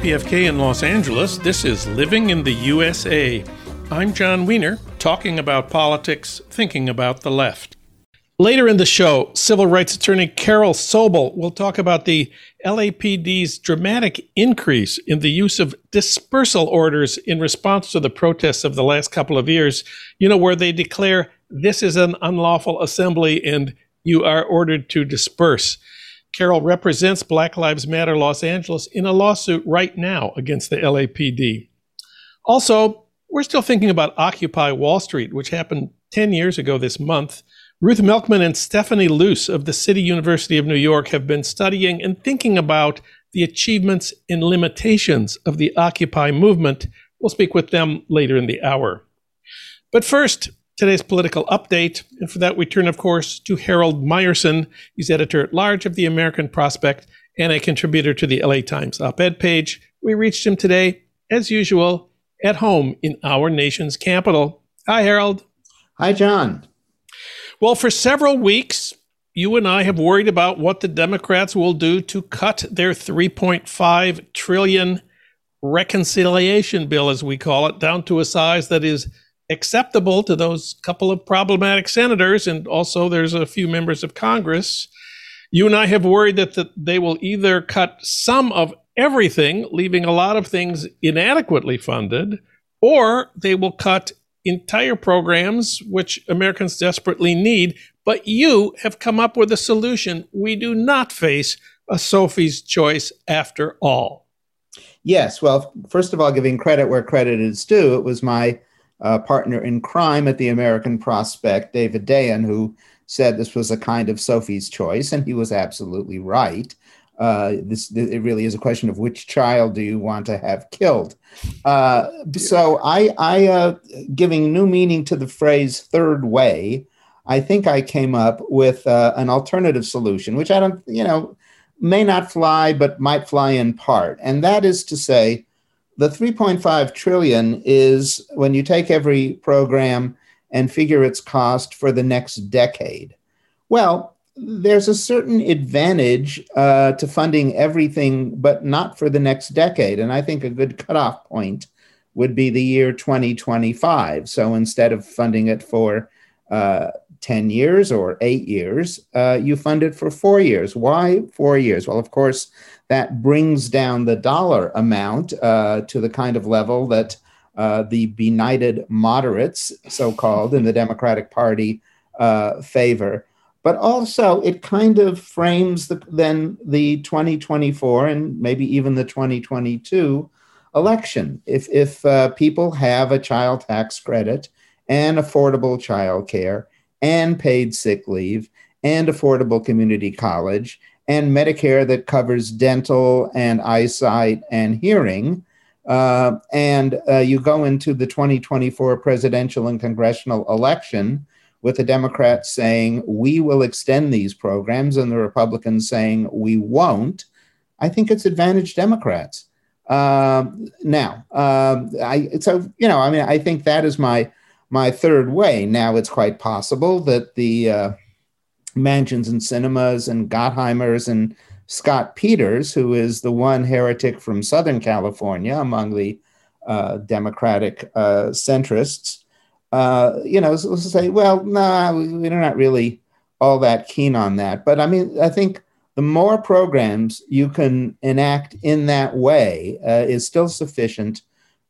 KPFK in Los Angeles. This is Living in the USA. I'm Jon Wiener, talking about politics, thinking about the left. Later in the show, civil rights attorney Carol Sobel will talk about the LAPD's dramatic increase in the use of dispersal orders in response to the protests of the last couple of years, you know, where they declare this is an unlawful assembly and you are ordered to disperse. Carol represents Black Lives Matter Los Angeles in a lawsuit right now against the LAPD. Also, we're still thinking about Occupy Wall Street, which happened 10 years ago this month. Ruth Milkman and Stephanie Luce of the City University of New York have been studying and thinking about the achievements and limitations of the Occupy movement. We'll speak with them later in the hour. But first, today's political update. And for that, we turn, of course, to Harold Meyerson. He's editor at large of the American Prospect and a contributor to the LA Times op ed page. We reached him today, as usual, at home in our nation's capital. Hi, Harold. Hi, Jon. Well, for several weeks, you and I have worried about what the Democrats will do to cut their 3.5 trillion reconciliation bill, as we call it, down to a size that is acceptable to those couple of problematic senators, and also there's a few members of Congress. You and I have worried that the, they will either cut some of everything, leaving a lot of things inadequately funded, or they will cut entire programs which Americans desperately need. But you have come up with a solution. We do not face a Sophie's choice after all. Yes. Well, first of all, giving credit where credit is due, it was my uh, partner in crime at the American Prospect, David Dayen, who said this was a kind of Sophie's choice, and he was absolutely right. Uh, this it really is a question of which child do you want to have killed. Uh, so I, I uh, giving new meaning to the phrase third way. I think I came up with uh, an alternative solution, which I don't, you know, may not fly, but might fly in part, and that is to say the 3.5 trillion is when you take every program and figure its cost for the next decade. Well, there's a certain advantage uh, to funding everything, but not for the next decade. And I think a good cutoff point would be the year 2025. So instead of funding it for uh, 10 years or eight years, uh, you fund it for four years. Why four years? Well, of course, that brings down the dollar amount uh, to the kind of level that uh, the benighted moderates, so called, in the Democratic Party uh, favor. But also, it kind of frames the, then the 2024 and maybe even the 2022 election. If, if uh, people have a child tax credit and affordable child care and paid sick leave and affordable community college and Medicare that covers dental and eyesight and hearing. Uh, and uh, you go into the 2024 presidential and congressional election with the Democrats saying, we will extend these programs, and the Republicans saying, we won't. I think it's advantage Democrats. Uh, now, um, I, so, you know, I mean, I think that is my my third way. Now, it's quite possible that the uh, Manchins and Sinemas and Gottheimers and Scott Peters, who is the one heretic from Southern California among the uh, Democratic uh, centrists, uh, you know, so say, well, no, nah, we're not really all that keen on that. But I mean, I think the more programs you can enact in that way uh, is still sufficient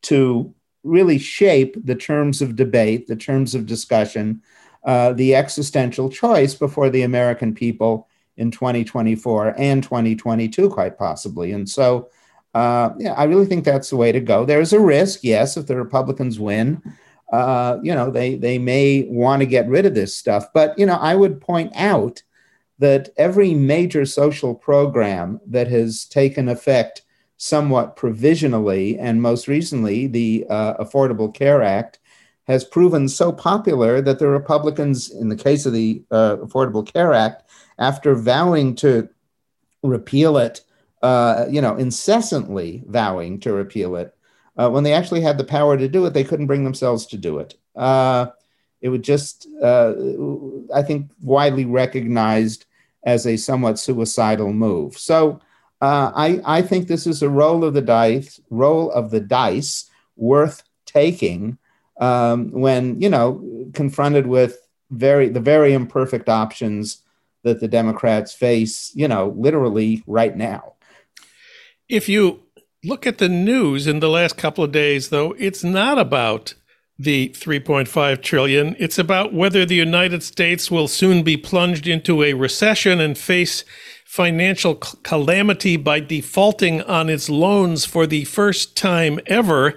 to really shape the terms of debate, the terms of discussion, uh, the existential choice before the American people in 2024 and 2022, quite possibly. And so, uh, yeah, I really think that's the way to go. There's a risk, yes, if the Republicans win. Uh, you know, they they may want to get rid of this stuff, but you know, I would point out that every major social program that has taken effect somewhat provisionally, and most recently the uh, Affordable Care Act, has proven so popular that the Republicans, in the case of the uh, Affordable Care Act, after vowing to repeal it, uh, you know, incessantly vowing to repeal it, uh, when they actually had the power to do it, they couldn't bring themselves to do it. Uh, it would just, uh, I think, widely recognized as a somewhat suicidal move. So Uh, I, I think this is a roll of the dice, roll of the dice worth taking um, when you know confronted with very the very imperfect options that the Democrats face, you know, literally right now. If you look at the news in the last couple of days, though, it's not about the 3.5 trillion. It's about whether the United States will soon be plunged into a recession and face financial calamity by defaulting on its loans for the first time ever.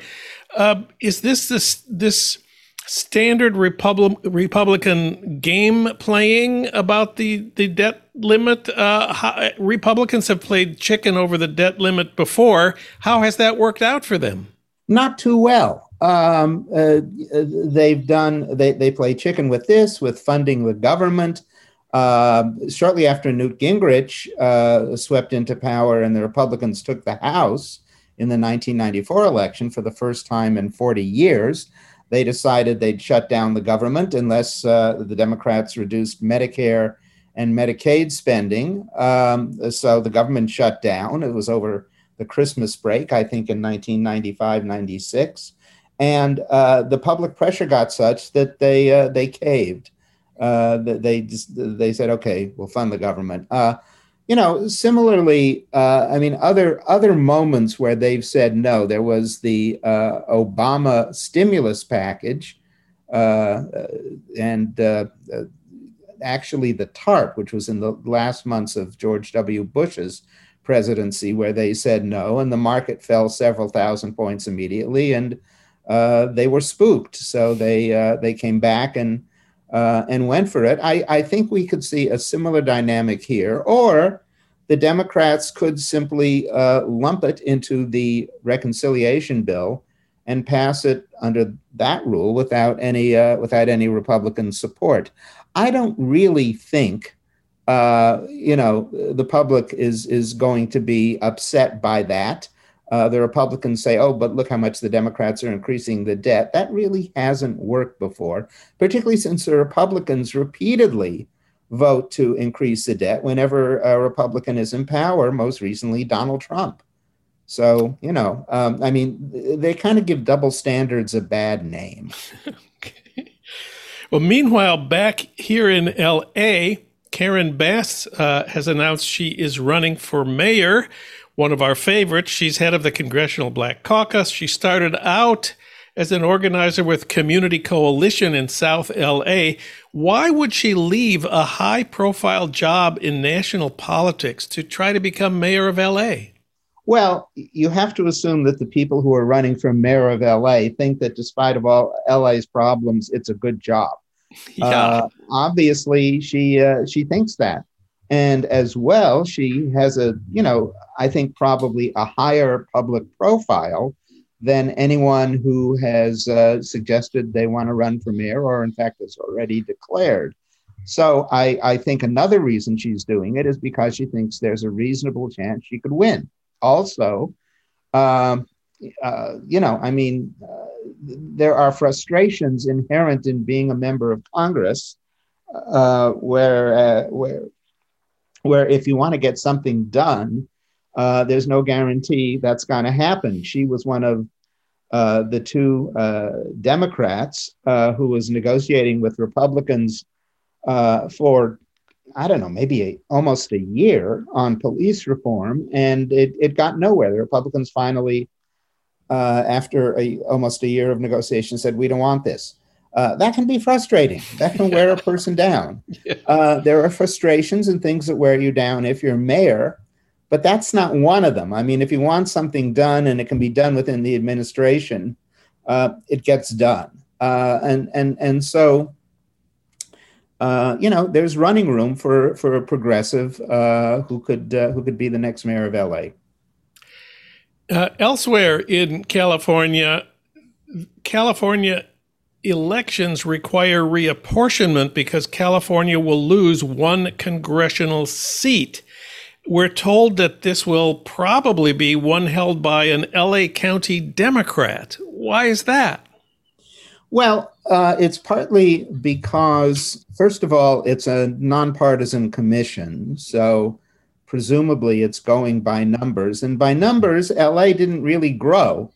Uh, is this this this standard Republic, Republican game playing about the, the debt limit? Uh, how, Republicans have played chicken over the debt limit before. How has that worked out for them? Not too well. Um, uh, they've done, they, they play chicken with this, with funding the government. Uh, shortly after Newt Gingrich uh, swept into power and the Republicans took the House in the 1994 election for the first time in 40 years, they decided they'd shut down the government unless uh, the Democrats reduced Medicare and Medicaid spending. Um, so the government shut down. It was over the Christmas break, I think in 1995 96. And uh, the public pressure got such that they, uh, they caved. Uh, they, just, they said, okay, we'll fund the government. You know, similarly, uh, I mean, other other moments where they've said no. There was the uh, Obama stimulus package, uh, uh and uh, uh, actually the TARP, which was in the last months of George W. Bush's presidency, where they said no, and the market fell several thousand points immediately, and they were spooked. So they they came back and uh, and went for it. I, I think we could see a similar dynamic here, or the Democrats could simply uh, lump it into the reconciliation bill and pass it under that rule without any uh, without any Republican support. I don't really think uh, you know the public is is going to be upset by that. Uh, the Republicans say, oh, but look how much the Democrats are increasing the debt. That really hasn't worked before, particularly since the Republicans repeatedly vote to increase the debt whenever a Republican is in power, most recently Donald Trump. So, you know, um, I mean, they kind of give double standards a bad name. okay. Well, meanwhile, back here in LA, Karen Bass uh, has announced she is running for mayor one of our favorites. She's head of the Congressional Black Caucus. She started out as an organizer with Community Coalition in South LA. Why would she leave a high profile job in national politics to try to become mayor of LA? Well, you have to assume that the people who are running for mayor of LA think that despite of all LA's problems, it's a good job. Yeah. Uh, obviously, she uh, she thinks that. And as well, she has a, you know, I think probably a higher public profile than anyone who has uh, suggested they want to run for mayor or, in fact, has already declared. So I, I think another reason she's doing it is because she thinks there's a reasonable chance she could win. Also, um, uh, you know, I mean, uh, there are frustrations inherent in being a member of Congress, uh, where uh, where where if you want to get something done, uh, there's no guarantee that's going to happen. She was one of uh, the two uh, Democrats uh, who was negotiating with Republicans uh, for, I don't know, maybe a, almost a year on police reform, and it, it got nowhere. The Republicans finally, uh, after a, almost a year of negotiation, said, We don't want this. Uh, that can be frustrating. That can wear a person down. Uh, there are frustrations and things that wear you down if you're mayor, but that's not one of them. I mean, if you want something done and it can be done within the administration, uh, it gets done. Uh, and and and so, uh, you know, there's running room for for a progressive who could who could be the next mayor of LA. elsewhere in California, California elections require reapportionment because California will lose one congressional seat. We're told that this will probably be one held by an LA County Democrat. Why is that? Well, uh, it's partly because, first of all, it's a nonpartisan commission. So presumably it's going by numbers. And by numbers, LA didn't really grow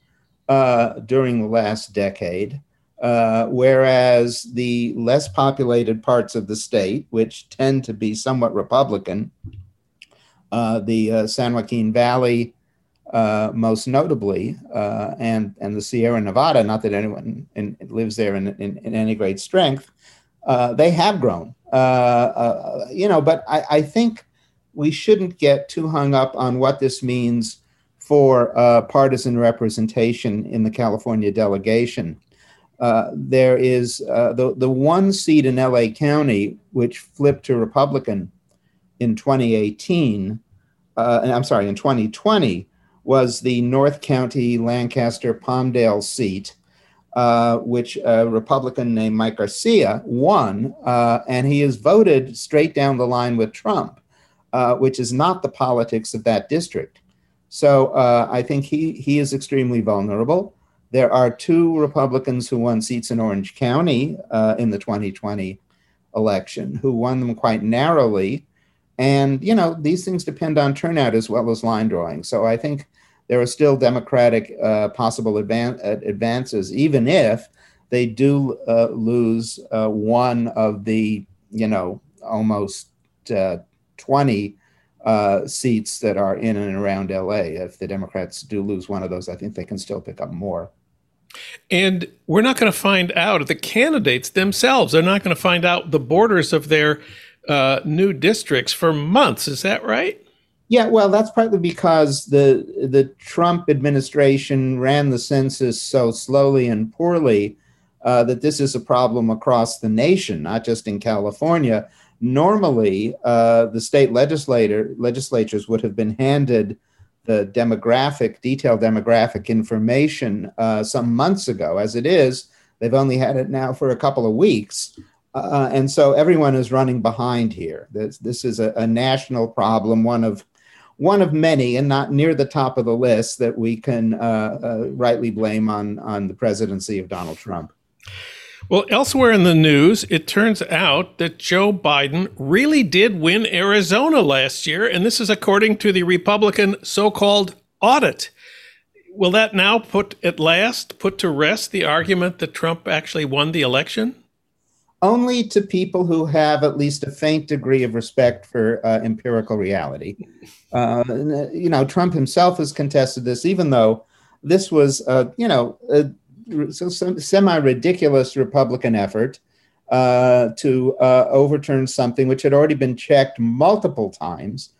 uh, during the last decade. Uh, whereas the less populated parts of the state, which tend to be somewhat Republican, uh, the uh, San Joaquin Valley, uh, most notably, uh, and and the Sierra Nevada. Not that anyone in, lives there in, in, in, any great strength. they have grown, you know. But I, I think we shouldn't get too hung up on what this means for partisan representation in the California delegation. Uh, there is uh, the, the one seat in LA County, which flipped to Republican in 2018, uh, I'm sorry, in 2020, was the North County Lancaster Palmdale seat, uh, which a Republican named Mike Garcia won, uh, and he is voted straight down the line with Trump which is not the politics of that district. So I think he, he is extremely vulnerable. There are two Republicans who won seats in Orange County uh, in the 2020 election who won them quite narrowly. And, you know, these things depend on turnout as well as line drawing. So I think there are still Democratic uh, possible advan- advances, even if they do uh, lose uh, one of the, you know, almost uh, 20 uh, seats that are in and around LA. If the Democrats do lose one of those, I think they can still pick up more. And we're not going to find out the candidates themselves. They're not going to find out the borders of their uh, new districts for months. Is that right? Yeah, well, that's partly because the the Trump administration ran the census so slowly and poorly uh, that this is a problem across the nation, not just in California normally uh, the state legislator legislatures would have been handed the demographic detailed demographic information uh, some months ago. As it is they've only had it now for a couple of weeks. Uh, and so everyone is running behind here. This, this is a, a, national problem one of one of many and not near the top of the list that we can uh, uh, rightly blame on on the presidency of donald trump well, elsewhere in the news, it turns out that Joe Biden really did win Arizona last year, and this is according to the Republican so called audit. Will that now put at last put to rest the argument that Trump actually won the election? Only to people who have at least a faint degree of respect for uh, empirical reality. Uh, you know, Trump himself has contested this, even though this was, uh, you know, so semi ridiculous Republican effort uh, to uh, overturn something which had already been checked multiple times,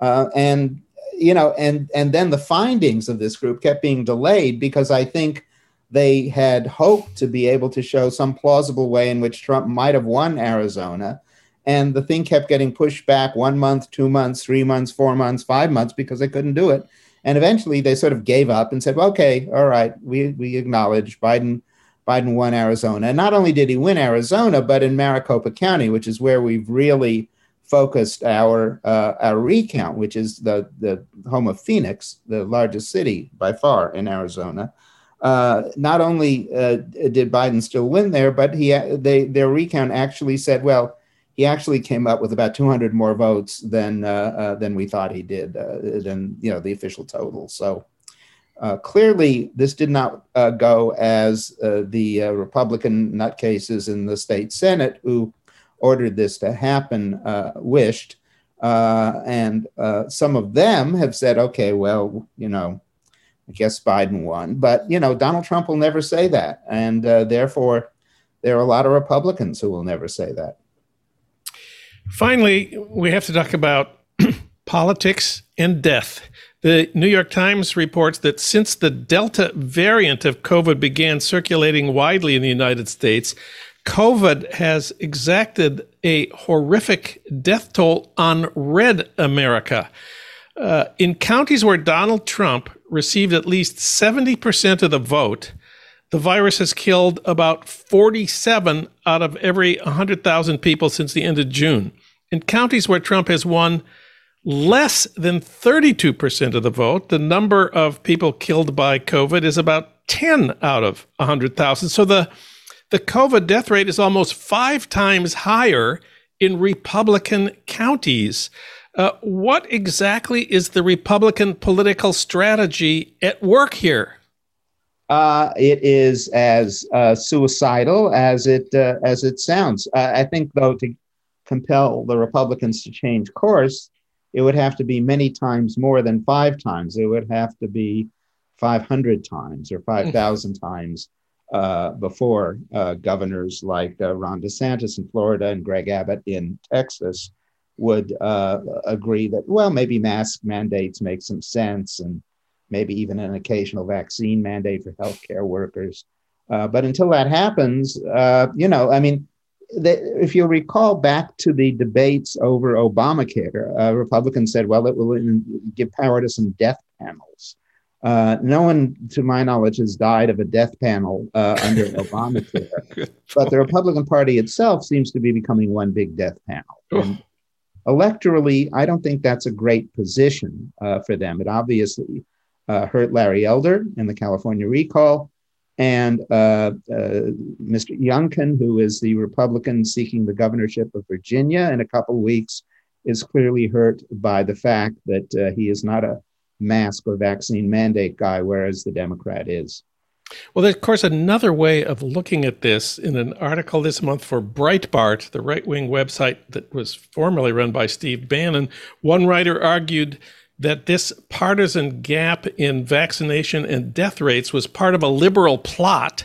uh, and you know, and and then the findings of this group kept being delayed because I think they had hoped to be able to show some plausible way in which Trump might have won Arizona. And the thing kept getting pushed back one month, two months, three months, four months, five months because they couldn't do it. And eventually they sort of gave up and said, well, okay, all right, we, we acknowledge Biden, Biden won Arizona. And not only did he win Arizona, but in Maricopa County, which is where we've really focused our uh, our recount, which is the, the home of Phoenix, the largest city by far in Arizona. Uh, not only uh, did Biden still win there, but he they their recount actually said, well, he actually came up with about 200 more votes than uh, uh, than we thought he did, uh, than you know the official total. So uh, clearly, this did not uh, go as uh, the Republican nutcases in the state Senate who ordered this to happen wished. and some of them have said, okay, well, you know, I guess Biden won. But, you know, Donald Trump will never say that. And therefore, there are a lot of Republicans who will never say that. Finally, we have to talk about politics and death. The New York Times reports that since the Delta variant of COVID began circulating widely in the United States, COVID has exacted a horrific death toll on red America. Uh, in counties where Donald Trump received at least 70% of the vote, the virus has killed about 47 out of every 100,000 people since the end of June. In counties where Trump has won less than 32% of the vote, the number of people killed by COVID is about 10 out of 100,000. So the, the COVID death rate is almost five times higher in Republican counties. Uh, what exactly is the Republican political strategy at work here? Uh, it is as uh, suicidal as it uh, as it sounds. Uh, I think, though, to compel the Republicans to change course, it would have to be many times more than five times. It would have to be 500 times or 5,000 times uh, before uh, governors like uh, Ron DeSantis in Florida and Greg Abbott in Texas would uh, agree that, well, maybe mask mandates make some sense and maybe even an occasional vaccine mandate for healthcare workers. Uh, but until that happens, uh, you know, I mean, the, if you recall back to the debates over Obamacare, Republicans said, well, it will give power to some death panels. Uh, no one, to my knowledge, has died of a death panel uh, under Obamacare. but the Republican Party itself seems to be becoming one big death panel. And electorally, I don't think that's a great position uh, for them. It obviously uh, Uh, hurt Larry Elder in the California recall. And uh, uh Mr. Youngkin, who is the Republican seeking the governorship of Virginia in a couple weeks, is clearly hurt by the fact that uh, he is not a mask or vaccine mandate guy, whereas the Democrat is. Well, there's, of course, another way of looking at this in an article this month for Breitbart, the right wing website that was formerly run by Steve Bannon. One writer argued that this partisan gap in vaccination and death rates was part of a liberal plot.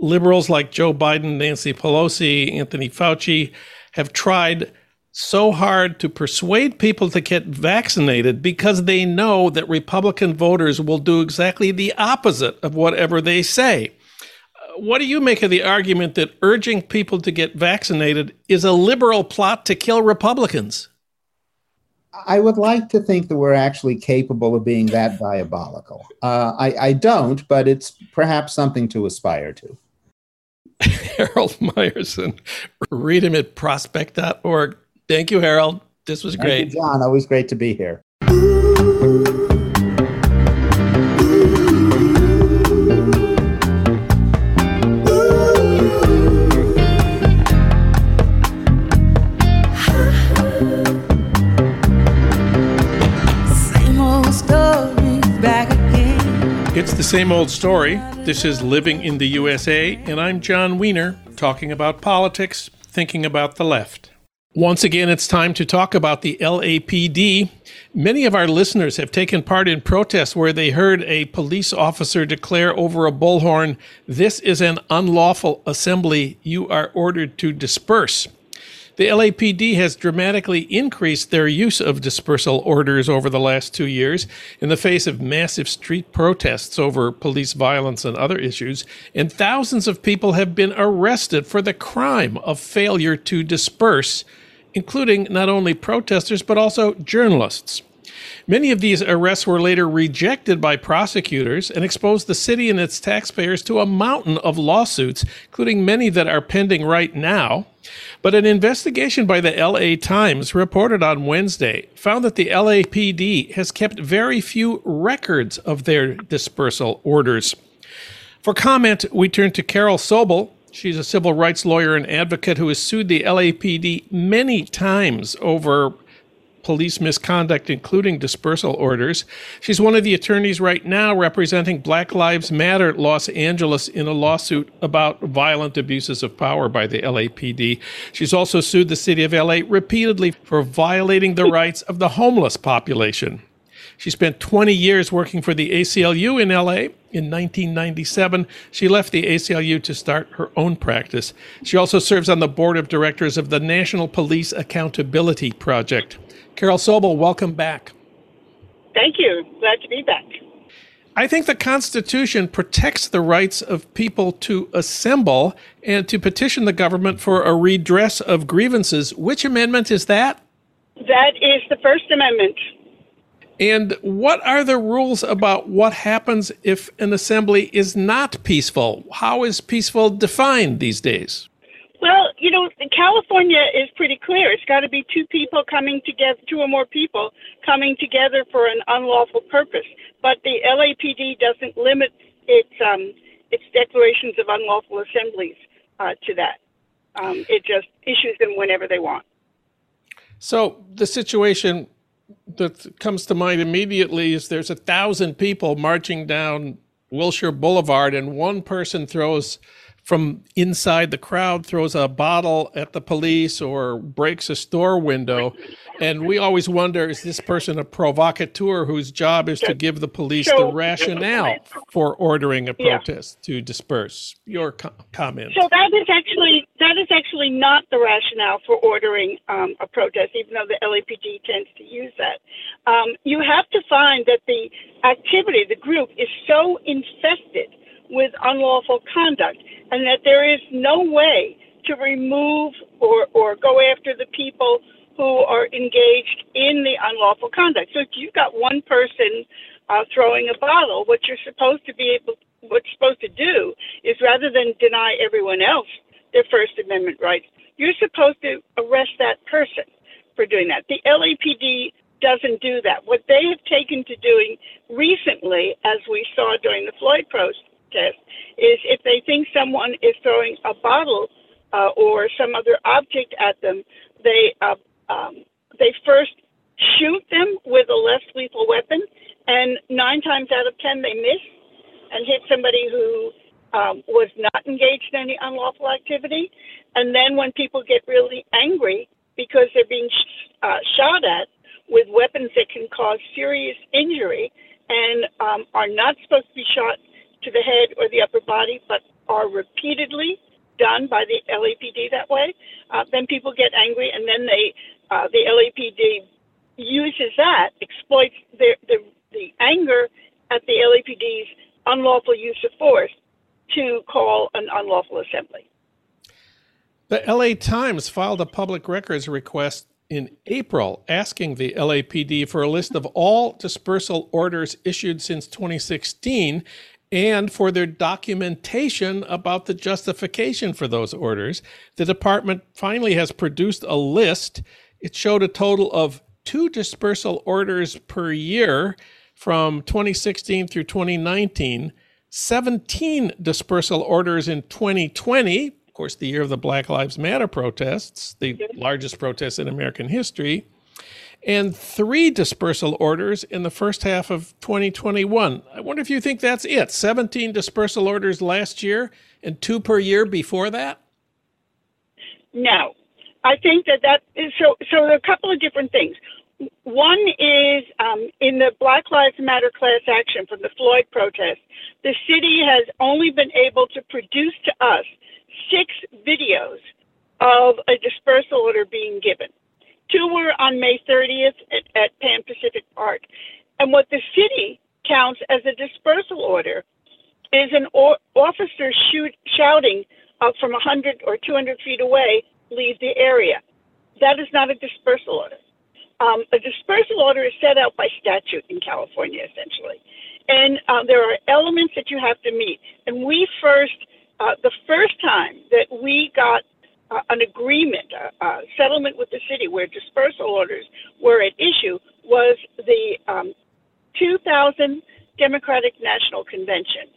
Liberals like Joe Biden, Nancy Pelosi, Anthony Fauci have tried so hard to persuade people to get vaccinated because they know that Republican voters will do exactly the opposite of whatever they say. Uh, what do you make of the argument that urging people to get vaccinated is a liberal plot to kill Republicans? I would like to think that we're actually capable of being that diabolical. Uh, I, I don't, but it's perhaps something to aspire to. Harold Meyerson. Read him at prospect.org. Thank you, Harold. This was great. You, Jon. Always great to be here. It's the same old story. This is Living in the USA, and I'm Jon Wiener, talking about politics, thinking about the left. Once again, it's time to talk about the LAPD. Many of our listeners have taken part in protests where they heard a police officer declare over a bullhorn, This is an unlawful assembly. You are ordered to disperse. The LAPD has dramatically increased their use of dispersal orders over the last two years in the face of massive street protests over police violence and other issues, and thousands of people have been arrested for the crime of failure to disperse including not only protesters but also journalists. Many of these arrests were later rejected by prosecutors and exposed the city and its taxpayers to a mountain of lawsuits, including many that are pending right now. But an investigation by the LA Times reported on Wednesday found that the LAPD has kept very few records of their dispersal orders. For comment, we turn to Carol Sobel, She's a civil rights lawyer and advocate who has sued the LAPD many times over police misconduct, including dispersal orders. She's one of the attorneys right now representing Black Lives Matter Los Angeles in a lawsuit about violent abuses of power by the LAPD. She's also sued the city of LA repeatedly for violating the rights of the homeless population. She spent 20 years working for the ACLU in LA. In 1997, she left the ACLU to start her own practice. She also serves on the board of directors of the National Police Accountability Project. Carol Sobel, welcome back. Thank you. Glad to be back. I think the Constitution protects the rights of people to assemble and to petition the government for a redress of grievances. Which amendment is that? That is the First Amendment. And what are the rules about what happens if an assembly is not peaceful? How is peaceful defined these days? Well, you know, California is pretty clear. It's got to be two people coming together, two or more people coming together for an unlawful purpose. But the LAPD doesn't limit its um, its declarations of unlawful assemblies uh, to that. Um, it just issues them whenever they want. So the situation that comes to mind immediately is there's a thousand people marching down Wilshire Boulevard, and one person throws from inside the crowd throws a bottle at the police or breaks a store window. And we always wonder is this person a provocateur whose job is to give the police so, the rationale for ordering a protest yeah. to disperse? Your co- comment. So that is actually that is actually not the rationale for ordering um, a protest, even though the LAPD tends to use that. Um, you have to find that the activity, the group, is so infested with unlawful conduct and that there is no way to remove or, or go after the people who are engaged in the unlawful conduct. So if you've got one person uh, throwing a bottle, what you're supposed to be able, what's supposed to do is rather than deny everyone else their First Amendment rights, you're supposed to arrest that person for doing that. The LAPD doesn't do that. What they have taken to doing recently, as we saw during the Floyd protest, test is if they think someone is throwing a bottle uh, or some other object at them, they uh, um, they first shoot them with a less lethal weapon, and nine times out of ten they miss and hit somebody who um, was not engaged in any unlawful activity. And then when people get really angry because they're being sh- uh, shot at with weapons that can cause serious injury and um, are not supposed to be shot to the head or the upper body, but are repeatedly done by the LAPD that way, uh, then people get angry, and then they uh, the LAPD uses that, exploits the, the the anger at the LAPD's unlawful use of force to call an unlawful assembly. The LA Times filed a public records request in April asking the LAPD for a list of all dispersal orders issued since 2016 and for their documentation about the justification for those orders. The department finally has produced a list. It showed a total of two dispersal orders per year from 2016 through 2019, 17 dispersal orders in 2020, of course, the year of the Black Lives Matter protests, the largest protests in American history and three dispersal orders in the first half of 2021. I wonder if you think that's it 17 dispersal orders last year and two per year before that? No. I think that that is so. So there are a couple of different things. One is um, in the Black Lives Matter class action from the Floyd protest, the city has only been able to produce to us six videos of a dispersal order being given. Two were on May 30th at, at Pan Pacific Park. And what the city counts as a dispersal order is an or- officer shoot, shouting uh, from 100 or 200 feet away, leave the area. That is not a dispersal order. Um, a dispersal order is set out by statute in California, essentially. And uh, there are elements that you have to meet. And we first, uh, the first time that we got uh, an agreement, a, a, settlement with the city where dispersal orders were at issue was the um, 2000 Democratic National Convention.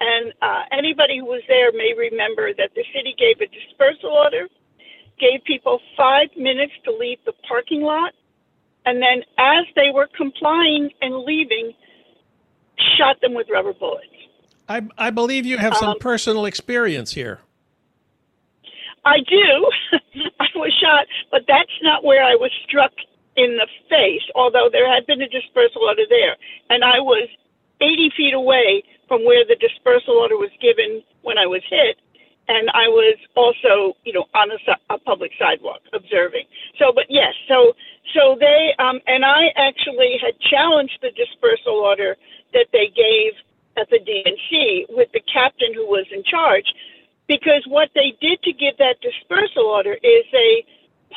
And uh, anybody who was there may remember that the city gave a dispersal order, gave people five minutes to leave the parking lot, and then as they were complying and leaving, shot them with rubber bullets. I, I believe you have some um, personal experience here. I do. I was shot, but that's not where I was struck in the face, although there had been a dispersal order there. And I was 80 feet away from where the dispersal order was given when I was hit. And I was also, you know, on a, a public sidewalk observing. So, but yes, so so they um, and I actually had challenged the dispersal order that they gave at the DNC with the captain who was in charge because what they did to give that dispersal order is they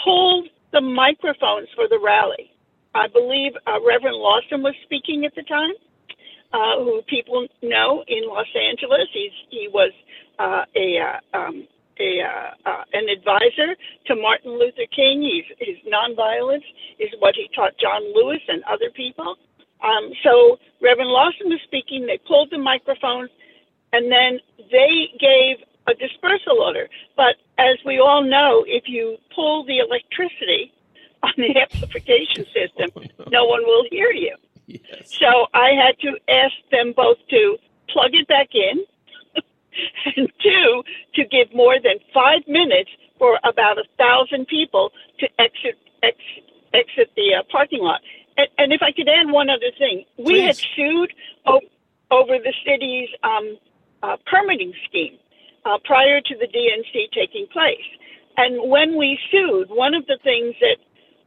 pulled the microphones for the rally. I believe uh, Reverend Lawson was speaking at the time, uh, who people know in Los Angeles. He's, he was uh, a uh, um, a uh, uh, an advisor to Martin Luther King. He's, his nonviolence is what he taught John Lewis and other people. Um, so Reverend Lawson was speaking. They pulled the microphones, and then they gave a dispersal order. But as we all know, if you pull the electricity on the amplification system, oh, no. no one will hear you. Yes. So I had to ask them both to plug it back in, and two, to give more than five minutes for about a thousand people to exit exit, exit the uh, parking lot. And, and, if I could add one other thing, we Please. had sued o- over the city's um, uh, permitting scheme uh, prior to the DNC taking place. And when we sued, one of the things that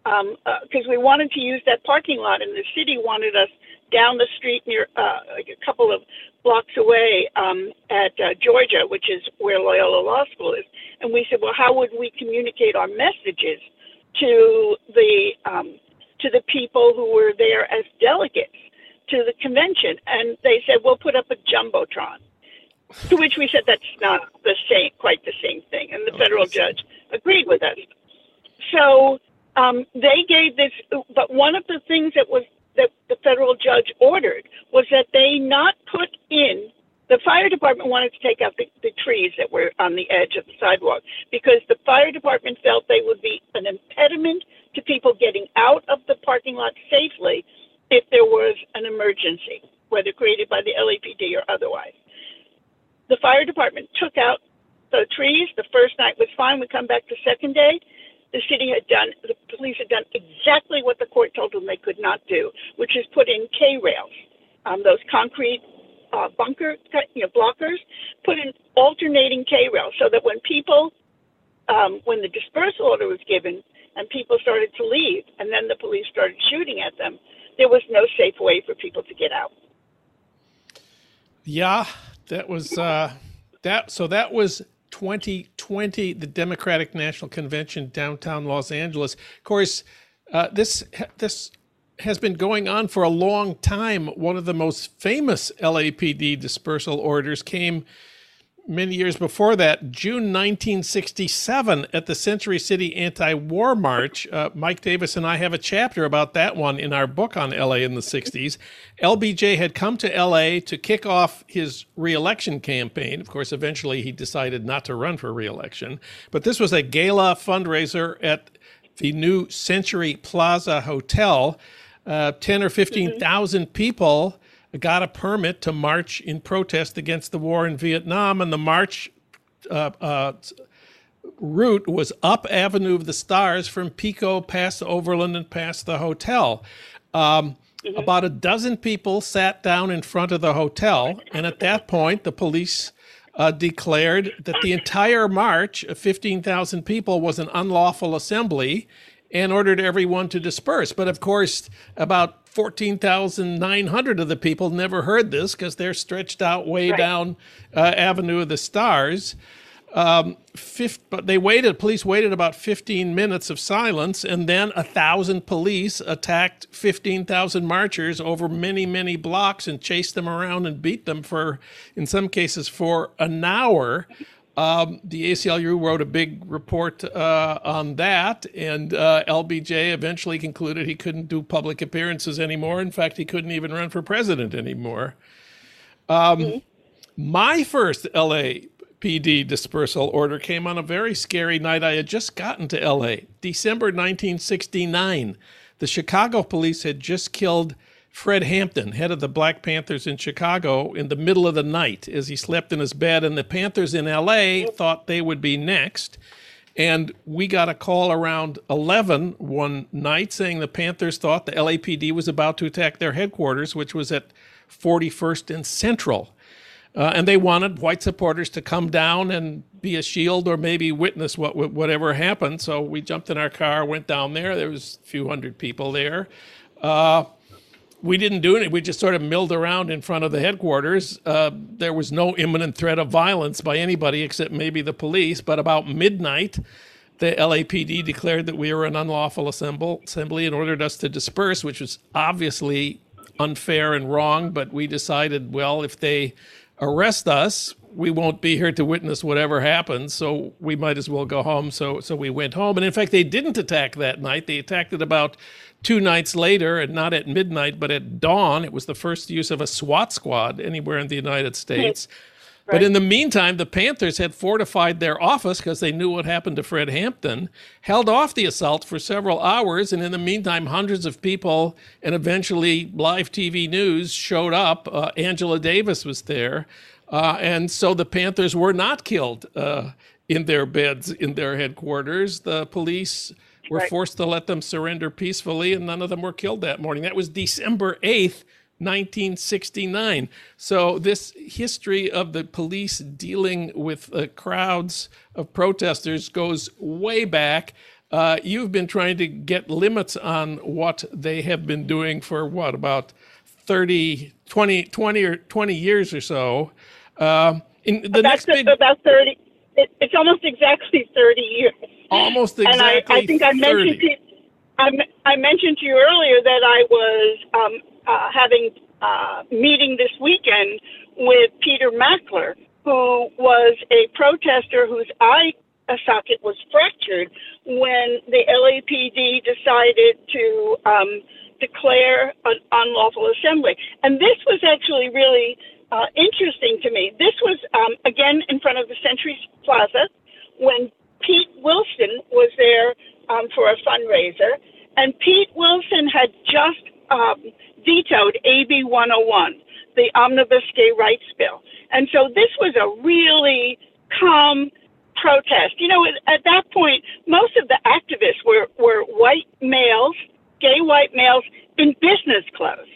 because um, uh, we wanted to use that parking lot, and the city wanted us down the street near uh, like a couple of blocks away um, at uh, Georgia, which is where Loyola Law School is. And we said, well, how would we communicate our messages to the um, to the people who were there as delegates to the convention? And they said, we'll put up a jumbotron. To which we said that's not the same, quite the same thing, and the oh, federal judge agreed with us. So um, they gave this, but one of the things that was that the federal judge ordered was that they not put in. The fire department wanted to take out the, the trees that were on the edge of the sidewalk because the fire department felt they would be an impediment to people getting out of the parking lot safely if there was an emergency, whether created by the LAPD or otherwise. The fire department took out the trees. The first night was fine. We come back the second day the city had done, the police had done exactly what the court told them they could not do, which is put in K rails, um, those concrete uh, bunker, you know, blockers, put in alternating K rails so that when people, um, when the dispersal order was given and people started to leave, and then the police started shooting at them, there was no safe way for people to get out. Yeah, that was uh, that. So that was 2020, the Democratic National Convention downtown Los Angeles. Of course, uh, this this has been going on for a long time. One of the most famous LAPD dispersal orders came many years before that, June 1967, at the Century City Anti War March. Uh, Mike Davis and I have a chapter about that one in our book on LA in the 60s. LBJ had come to LA to kick off his reelection campaign. Of course, eventually he decided not to run for reelection. But this was a gala fundraiser at the new Century Plaza Hotel. Uh, 10 or 15,000 people got a permit to march in protest against the war in Vietnam, and the march uh, uh, route was up Avenue of the Stars from Pico past Overland and past the hotel. Um, mm-hmm. About a dozen people sat down in front of the hotel, and at that point, the police uh, declared that the entire march of 15,000 people was an unlawful assembly and ordered everyone to disperse. But of course, about 14,900 of the people never heard this because they're stretched out way right. down uh, Avenue of the Stars. Um, but they waited, police waited about 15 minutes of silence, and then a thousand police attacked 15,000 marchers over many, many blocks and chased them around and beat them for, in some cases, for an hour. Um, the ACLU wrote a big report uh, on that, and uh, LBJ eventually concluded he couldn't do public appearances anymore. In fact, he couldn't even run for president anymore. Um, mm-hmm. My first LAPD dispersal order came on a very scary night. I had just gotten to LA, December 1969. The Chicago police had just killed Fred Hampton, head of the Black Panthers in Chicago, in the middle of the night as he slept in his bed. And the Panthers in LA thought they would be next. And we got a call around 11 one night saying the Panthers thought the LAPD was about to attack their headquarters, which was at 41st and Central. Uh, and they wanted white supporters to come down and be a shield or maybe witness what whatever happened. So we jumped in our car, went down there. There was a few hundred people there. Uh, we didn't do anything. We just sort of milled around in front of the headquarters. Uh, there was no imminent threat of violence by anybody except maybe the police. But about midnight, the LAPD declared that we were an unlawful assemble, assembly and ordered us to disperse, which was obviously unfair and wrong. But we decided, well, if they arrest us, we won't be here to witness whatever happens, so we might as well go home. So, so we went home. And in fact, they didn't attack that night. They attacked at about two nights later, and not at midnight, but at dawn. It was the first use of a SWAT squad anywhere in the United States. But in the meantime, the Panthers had fortified their office because they knew what happened to Fred Hampton, held off the assault for several hours, and in the meantime, hundreds of people and eventually live TV news showed up. Uh, Angela Davis was there. Uh, and so the Panthers were not killed uh, in their beds in their headquarters. The police were right. forced to let them surrender peacefully, and none of them were killed that morning. That was December 8th, 1969. So, this history of the police dealing with uh, crowds of protesters goes way back. Uh, you've been trying to get limits on what they have been doing for what, about 30, 20, 20 or 20 years or so. Uh, in the about, next big, about 30, it, it's almost exactly 30 years. Almost exactly. And I, I think I mentioned, to, I, I mentioned to you earlier that I was um, uh, having a uh, meeting this weekend with Peter Mackler, who was a protester whose eye socket was fractured when the LAPD decided to um, declare an unlawful assembly. And this was actually really uh, interesting to me. This was, um, again, in front of the Century Plaza when Pete Wilson was there um, for a fundraiser. And Pete Wilson had just um, vetoed AB 101, the Omnibus Gay Rights Bill. And so this was a really calm protest. You know, at that point, most of the activists were, were white males, gay white males in business clothes.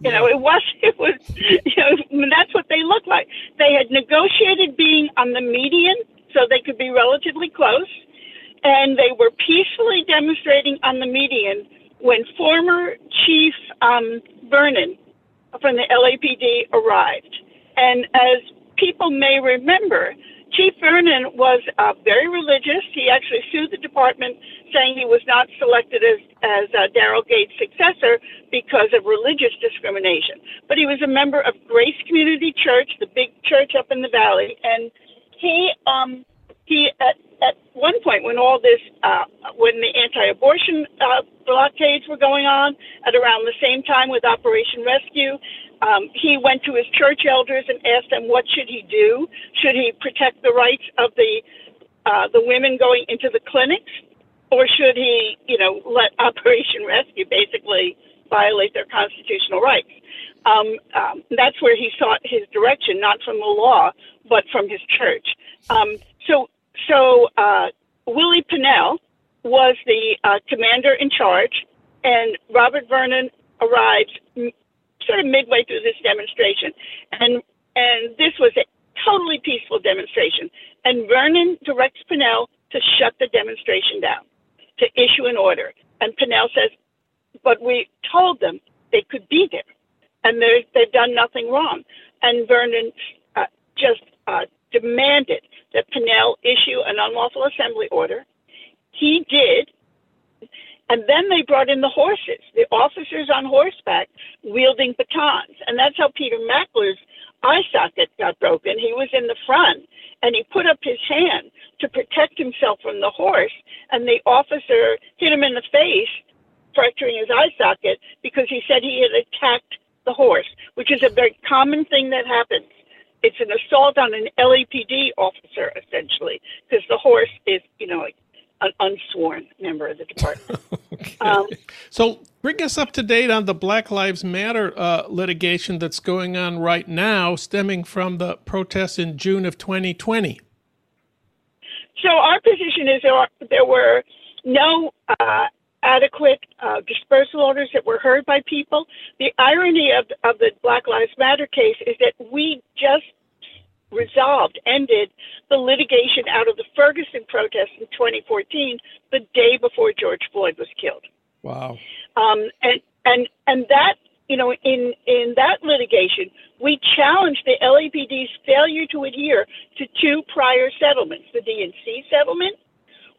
You know, it was, it was, you know, that's what they looked like. They had negotiated being on the median so they could be relatively close, and they were peacefully demonstrating on the median when former Chief um, Vernon from the LAPD arrived. And as people may remember, Chief Vernon was uh, very religious. He actually sued the department saying he was not selected as, as uh, Daryl Gates' successor because of religious discrimination. But he was a member of Grace Community Church, the big church up in the valley, and he um, he at, at one point when all this uh, when the anti-abortion uh, blockades were going on at around the same time with Operation Rescue, um, he went to his church elders and asked them what should he do. Should he protect the rights of the uh, the women going into the clinics, or should he, you know, let Operation Rescue basically violate their constitutional rights? Um, um, that's where he sought his direction, not from the law, but from his church. Um, so, so uh, Willie Pinnell was the uh, commander in charge, and Robert Vernon arrives m- sort of midway through this demonstration, and and this was a totally peaceful demonstration. And Vernon directs Pinnell to shut the demonstration down, to issue an order. And Pinnell says, "But we told them they could be there, and they've done nothing wrong." And Vernon uh, just uh, demanded that Pinnell issue an unlawful assembly order. He did. And then they brought in the horses, the officers on horseback wielding batons. And that's how Peter Mackler's eye socket got broken. He was in the front and he put up his hand to protect himself from the horse. And the officer hit him in the face, fracturing his eye socket because he said he had attacked the horse, which is a very common thing that happens it's an assault on an LAPD officer essentially because the horse is, you know, an unsworn member of the department. okay. um, so bring us up to date on the Black Lives Matter uh, litigation that's going on right now, stemming from the protests in June of 2020. So our position is there, are, there were no uh, adequate uh, dispersal orders that were heard by people. The irony of, of the Black Lives Matter case is that we just resolved, ended the litigation out of the Ferguson protest in 2014, the day before George Floyd was killed. Wow. Um, and and and that you know in in that litigation, we challenged the LAPD's failure to adhere to two prior settlements: the DNC settlement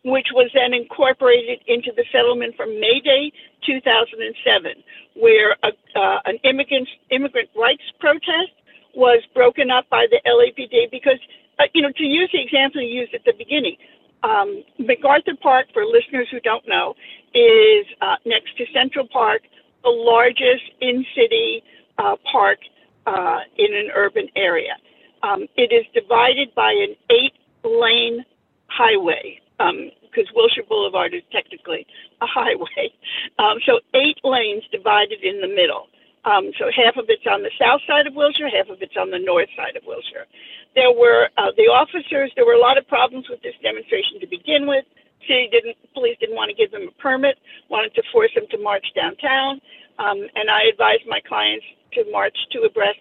which was then incorporated into the settlement from May Day 2007, where a, uh, an immigrant immigrant rights protest was broken up by the LAPD because, uh, you know, to use the example you used at the beginning, um, MacArthur Park, for listeners who don't know, is uh, next to Central Park, the largest in-city uh, park uh, in an urban area. Um, it is divided by an eight lane highway because um, Wilshire Boulevard is technically a highway. Um, so eight lanes divided in the middle. Um, so half of it's on the south side of Wilshire, half of it's on the north side of Wilshire. There were uh, the officers. There were a lot of problems with this demonstration to begin with. City didn't, police didn't want to give them a permit, wanted to force them to march downtown, um, and I advised my clients to march two abreast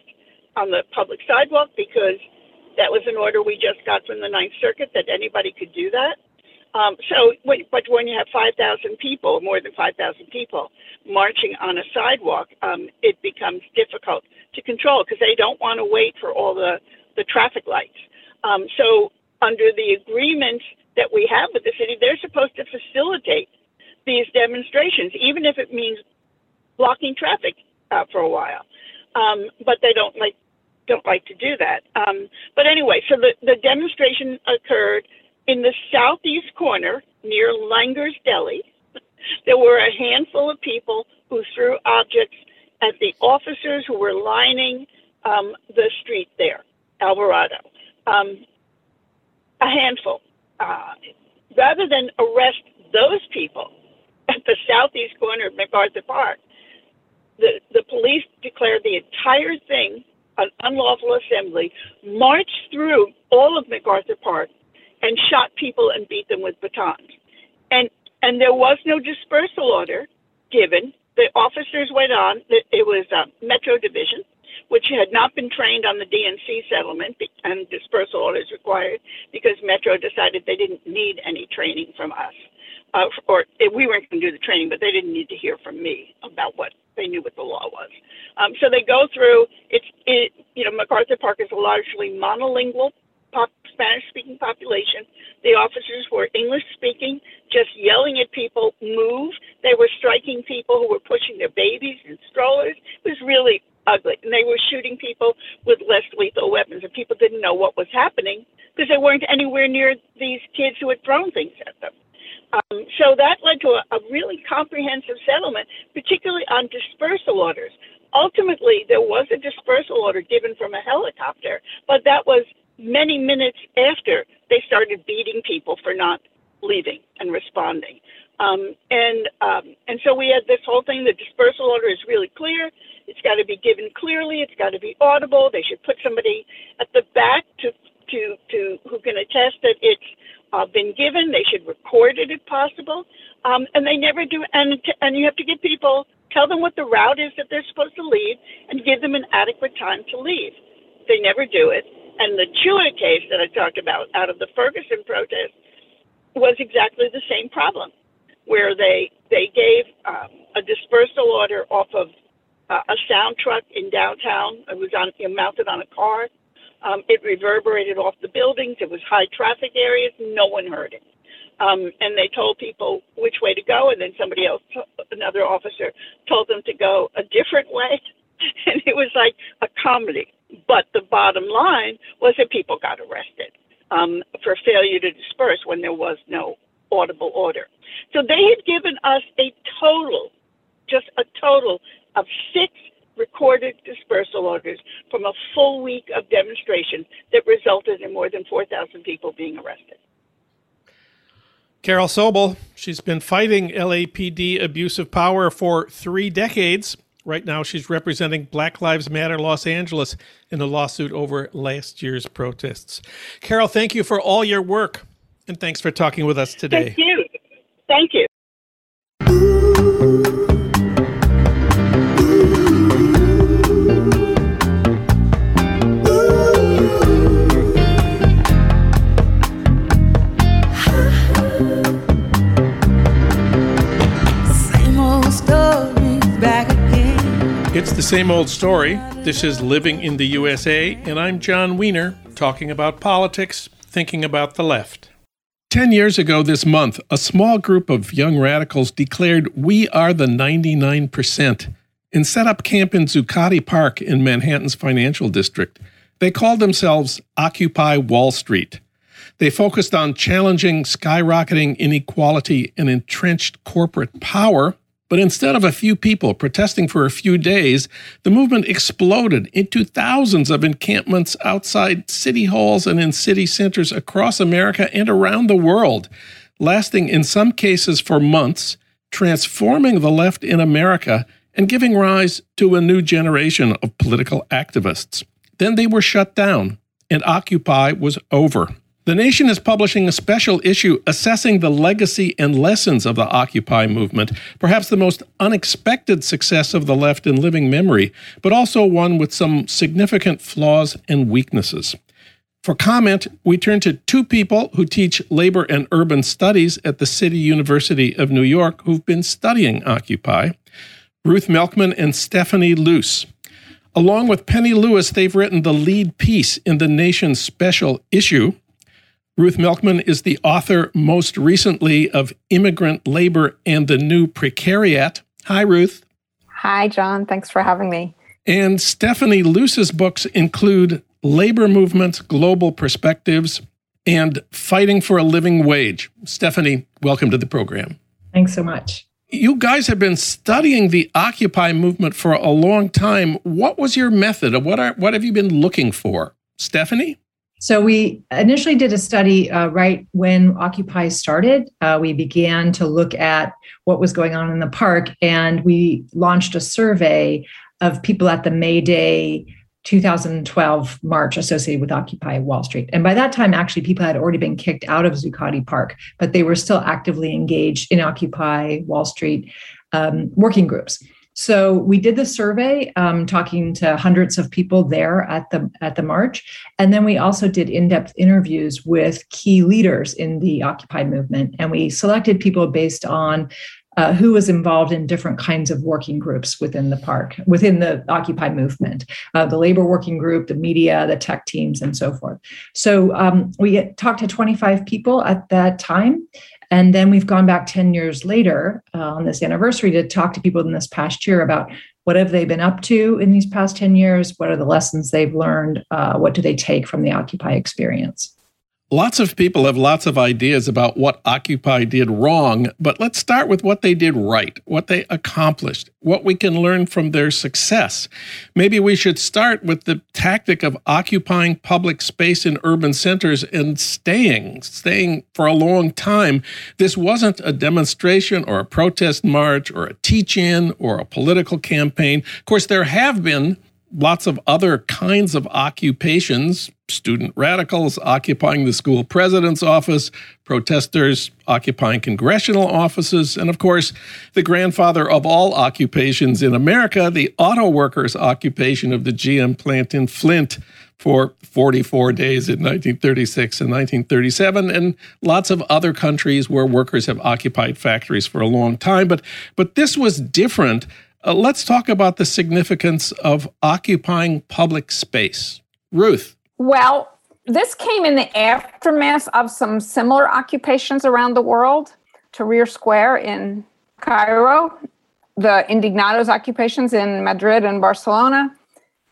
on the public sidewalk because that was an order we just got from the Ninth Circuit that anybody could do that. Um, so, but when you have 5,000 people, more than 5,000 people, marching on a sidewalk, um, it becomes difficult to control because they don't want to wait for all the, the traffic lights. Um, so, under the agreement that we have with the city, they're supposed to facilitate these demonstrations, even if it means blocking traffic uh, for a while. Um, but they don't like don't like to do that. Um, but anyway, so the, the demonstration occurred in the southeast corner near Langer's Deli. There were a handful of people who threw objects at the officers who were lining um, the street there, Alvarado. Um, a handful. Uh, rather than arrest those people at the southeast corner of MacArthur Park, the, the police declared the entire thing an unlawful assembly, marched through all of MacArthur Park, and shot people and beat them with batons. And and there was no dispersal order given. The officers went on. It was a Metro Division, which had not been trained on the DNC settlement, and dispersal orders required because Metro decided they didn't need any training from us. Uh, or we weren't going to do the training, but they didn't need to hear from me about what they knew what the law was. Um, so they go through. It's it, you know MacArthur Park is a largely monolingual pop, Spanish-speaking population. The officers were English-speaking, just yelling at people, move. They were striking people who were pushing their babies and strollers. It was really ugly, and they were shooting people with less lethal weapons, and people didn't know what was happening because they weren't anywhere near these kids who had thrown things at them. Um, so that led to a, a really comprehensive settlement, particularly on dispersal orders. Ultimately, there was a dispersal order given from a helicopter, but that was many minutes after they started beating people for not leaving and responding. Um, and um, and so we had this whole thing. The dispersal order is really clear. It's got to be given clearly. It's got to be audible. They should put somebody at the back to to to who can attest that it's uh, been given. They should record it if possible. Um, and they never do. And, and you have to give people, tell them what the route is that they're supposed to leave and give them an adequate time to leave. They never do it. And the Chua case that I talked about out of the Ferguson protest was exactly the same problem, where they they gave um, a dispersal order off of uh, a sound truck in downtown. It was on it mounted on a car, um, it reverberated off the buildings. It was high traffic areas. No one heard it. Um, and they told people which way to go, and then somebody else, another officer, told them to go a different way. And it was like a comedy. But the bottom line was that people got arrested um, for failure to disperse when there was no audible order. So they had given us a total, just a total of six recorded dispersal orders from a full week of demonstrations that resulted in more than 4,000 people being arrested. Carol Sobel, she's been fighting LAPD abuse of power for three decades. Right now, she's representing Black Lives Matter Los Angeles in a lawsuit over last year's protests. Carol, thank you for all your work and thanks for talking with us today. Thank you. Thank you. Same old story. This is Living in the USA, and I'm Jon Wiener, talking about politics, thinking about the left. Ten years ago this month, a small group of young radicals declared we are the 99% and set up camp in Zuccotti Park in Manhattan's financial district. They called themselves Occupy Wall Street. They focused on challenging skyrocketing inequality and entrenched corporate power But instead of a few people protesting for a few days, the movement exploded into thousands of encampments outside city halls and in city centers across America and around the world, lasting in some cases for months, transforming the left in America and giving rise to a new generation of political activists. Then they were shut down, and Occupy was over. The Nation is publishing a special issue assessing the legacy and lessons of the Occupy movement, perhaps the most unexpected success of the left in living memory, but also one with some significant flaws and weaknesses. For comment, we turn to two people who teach labor and urban studies at the City University of New York who've been studying Occupy Ruth Milkman and Stephanie Luce. Along with Penny Lewis, they've written the lead piece in the Nation's special issue. Ruth Milkman is the author most recently of Immigrant Labor and the New Precariat. Hi, Ruth. Hi, Jon. Thanks for having me. And Stephanie Luce's books include Labor Movements, Global Perspectives, and Fighting for a Living Wage. Stephanie, welcome to the program. Thanks so much. You guys have been studying the Occupy movement for a long time. What was your method? What are what have you been looking for? Stephanie? So we initially did a study uh, right when Occupy started. Uh, we began to look at what was going on in the park, and we launched a survey of people at the May Day 2012 march associated with Occupy Wall Street. And by that time, actually, people had already been kicked out of Zuccotti Park, but they were still actively engaged in Occupy Wall Street um, working groups. So we did the survey, um, talking to hundreds of people there at the at the march, and then we also did in-depth interviews with key leaders in the Occupy movement, and we selected people based on uh, who was involved in different kinds of working groups within the park, within the Occupy movement, uh, the labor working group, the media, the tech teams, and so forth. So um, we talked to 25 people at that time, and then we've gone back 10 years later uh, on this anniversary to talk to people in this past year about what have they been up to in these past 10 years? What are the lessons they've learned? Uh, what do they take from the Occupy experience? Lots of people have lots of ideas about what Occupy did wrong, but let's start with what they did right, what they accomplished, what we can learn from their success. Maybe we should start with the tactic of occupying public space in urban centers and staying, staying for a long time. This wasn't a demonstration or a protest march or a teach in or a political campaign. Of course, there have been lots of other kinds of occupations student radicals occupying the school president's office, protesters occupying congressional offices, and of course, the grandfather of all occupations in America, the auto workers' occupation of the GM plant in Flint for 44 days in 1936 and 1937 and lots of other countries where workers have occupied factories for a long time. But but this was different uh, let's talk about the significance of occupying public space. Ruth. Well, this came in the aftermath of some similar occupations around the world. Tahrir Square in Cairo, the Indignados occupations in Madrid and Barcelona,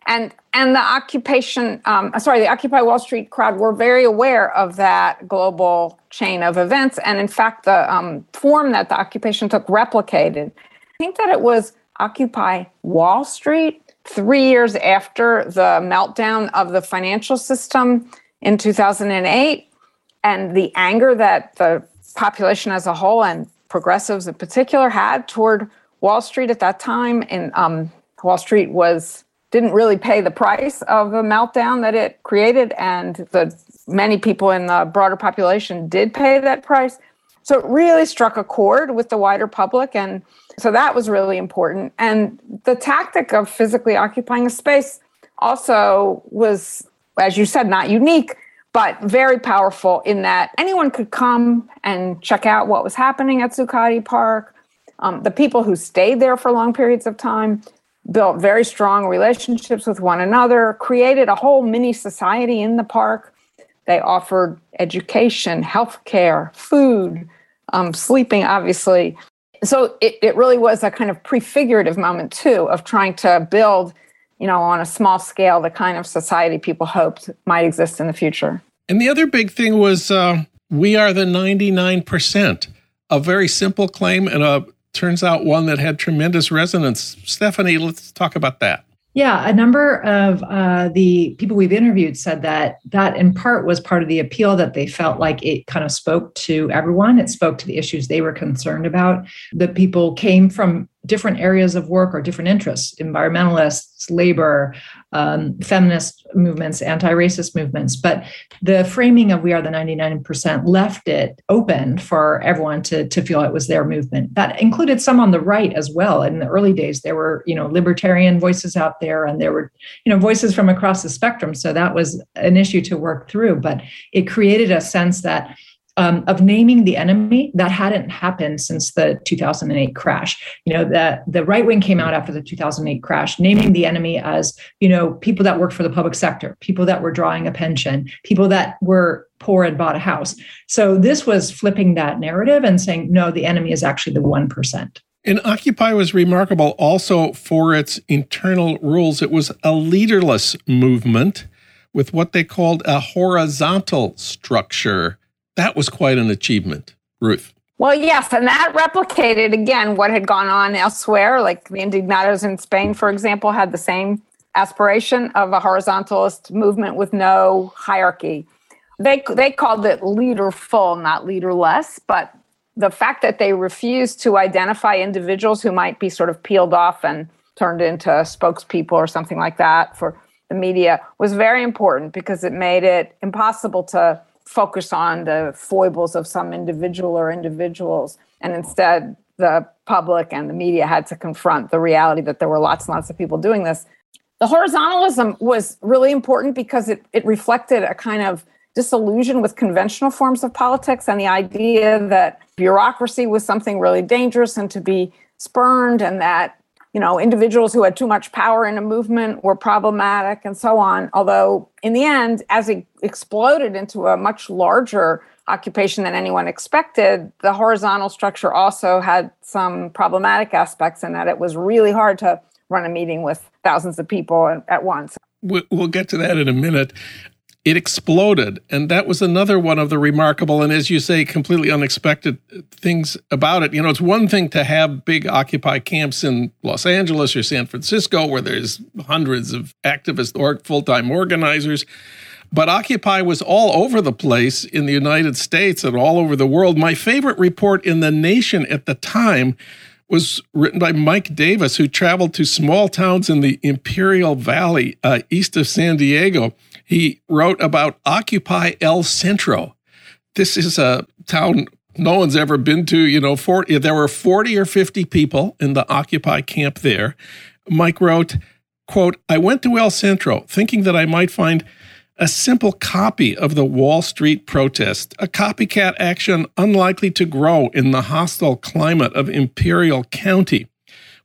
and and the occupation, um, sorry, the Occupy Wall Street crowd were very aware of that global chain of events, and in fact, the um, form that the occupation took replicated. I think that it was Occupy Wall Street three years after the meltdown of the financial system in 2008 and the anger that the population as a whole and progressives in particular had toward Wall Street at that time. And um, Wall Street was didn't really pay the price of the meltdown that it created, and the many people in the broader population did pay that price. So it really struck a chord with the wider public and so that was really important. And the tactic of physically occupying a space also was, as you said, not unique, but very powerful in that anyone could come and check out what was happening at Zuccotti Park. Um, the people who stayed there for long periods of time built very strong relationships with one another, created a whole mini society in the park. They offered education, healthcare, food, um, sleeping, obviously, so it, it really was a kind of prefigurative moment too of trying to build you know on a small scale the kind of society people hoped might exist in the future and the other big thing was uh, we are the 99% a very simple claim and a turns out one that had tremendous resonance. Stephanie, let's talk about that. Yeah, a number of uh, the people we've interviewed said that that in part was part of the appeal that they felt like it kind of spoke to everyone. It spoke to the issues they were concerned about. The people came from different areas of work or different interests environmentalists, labor, um, feminist movements, anti racist movements. But the framing of We Are the 99% left it open for everyone to, to feel it was their movement. That included some on the right as well. In the early days, there were, you know, libertarian voices out there and there were, you know, voices from across the spectrum. So that was an issue to work through. But it created a sense that um, of naming the enemy that hadn't happened since the 2008 crash. You know, the, the right wing came out after the 2008 crash, naming the enemy as, you know, people that worked for the public sector, people that were drawing a pension, people that were poor and bought a house. So this was flipping that narrative and saying, no, the enemy is actually the 1%. And Occupy was remarkable also for its internal rules. It was a leaderless movement with what they called a horizontal structure that was quite an achievement, Ruth. Well, yes, and that replicated again what had gone on elsewhere. Like the Indignados in Spain, for example, had the same aspiration of a horizontalist movement with no hierarchy. They they called it leaderful, not leaderless, but the fact that they refused to identify individuals who might be sort of peeled off and turned into spokespeople or something like that for the media was very important because it made it impossible to focus on the foibles of some individual or individuals. And instead, the public and the media had to confront the reality that there were lots and lots of people doing this. The horizontalism was really important because it, it reflected a kind of disillusion with conventional forms of politics and the idea that bureaucracy was something really dangerous and to be spurned, and that you know, individuals who had too much power in a movement were problematic and so on. Although, in the end, as it exploded into a much larger occupation than anyone expected, the horizontal structure also had some problematic aspects in that it was really hard to run a meeting with thousands of people at once. We'll get to that in a minute it exploded. And that was another one of the remarkable and, as you say, completely unexpected things about it. You know, it's one thing to have big Occupy camps in Los Angeles or San Francisco where there's hundreds of activists or full time organizers. But Occupy was all over the place in the United States and all over the world. My favorite report in The Nation at the time was written by Mike Davis, who traveled to small towns in the Imperial Valley uh, east of San Diego he wrote about Occupy El Centro. This is a town no one's ever been to. You know, 40, there were 40 or 50 people in the Occupy camp there. Mike wrote, quote, I went to El Centro thinking that I might find a simple copy of the Wall Street protest, a copycat action unlikely to grow in the hostile climate of Imperial County.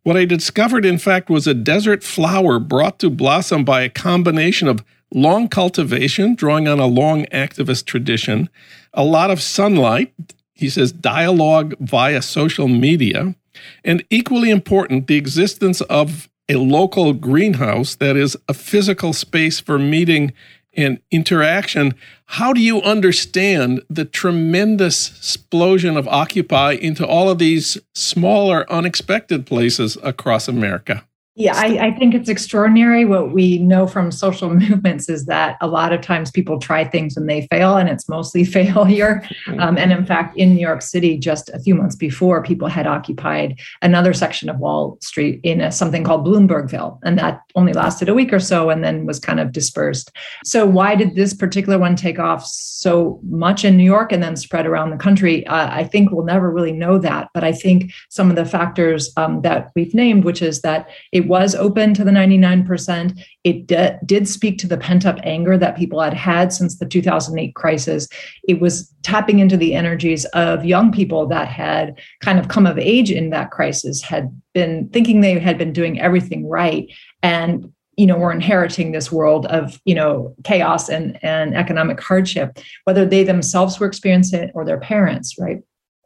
What I discovered, in fact, was a desert flower brought to blossom by a combination of long cultivation, drawing on a long activist tradition, a lot of sunlight. He says dialogue via social media, and equally important, the existence of a local greenhouse that is a physical space for meeting and interaction. How do you understand the tremendous explosion of Occupy into all of these smaller, unexpected places across America? Yeah, I, I, think it's extraordinary. What we know from social movements is that a lot of times people try things and they fail, and it's mostly failure. Um, and in fact, in New York City, just a few months before, people had occupied another section of Wall Street in a, something called Bloombergville, and that only lasted a week or so and then was kind of dispersed. So, why did this particular one take off so much in New York and then spread around the country? Uh, I think we'll never really know that. But I think some of the factors um, that we've named, which is that it it was open to the 99%. It d- did speak to the pent up anger that people had had since the 2008 crisis. It was tapping into the energies of young people that had kind of come of age in that crisis, had been thinking they had been doing everything right. And you know were inheriting this world of you know chaos and and economic hardship whether they themselves were experiencing it or their parents right